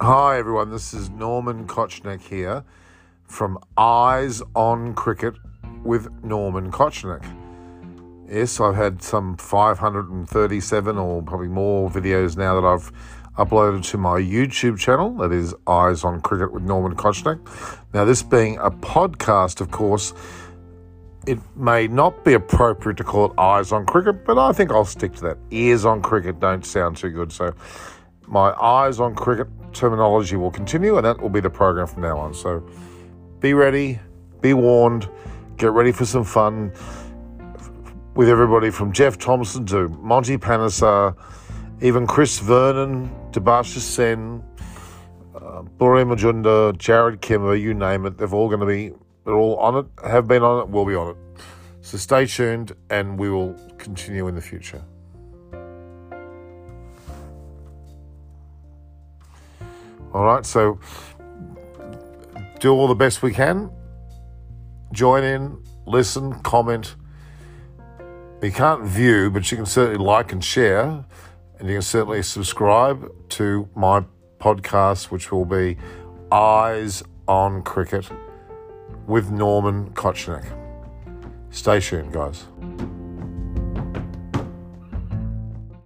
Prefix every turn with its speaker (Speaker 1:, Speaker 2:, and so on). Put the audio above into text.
Speaker 1: Hi, everyone. This is Norman Kochnick here from Eyes on Cricket with Norman Kochnick. Yes, I've had some 537 or probably more videos now that I've uploaded to my YouTube channel. That is Eyes on Cricket with Norman Kochnick. Now, this being a podcast, of course, it may not be appropriate to call it Eyes on Cricket, but I think I'll stick to that. Ears on Cricket don't sound too good. So, my Eyes on Cricket terminology will continue, and that will be the program from now on. So be ready, be warned, get ready for some fun with everybody from Jeff Thomson to Monty Panesar, even Chris Vernon, Debashis Sen, uh, Boria Majumdar, Jarrod Kimber, you name it. They're all going to be, they're all on it, have been on it, will be on it. So stay tuned, and we will continue in the future. All right, so do all the best we can. Join in, listen, comment. You can't view, but you can certainly like and share, and you can certainly subscribe to my podcast, which will be Eyes on Cricket with Norman Kochnick. Stay tuned, guys.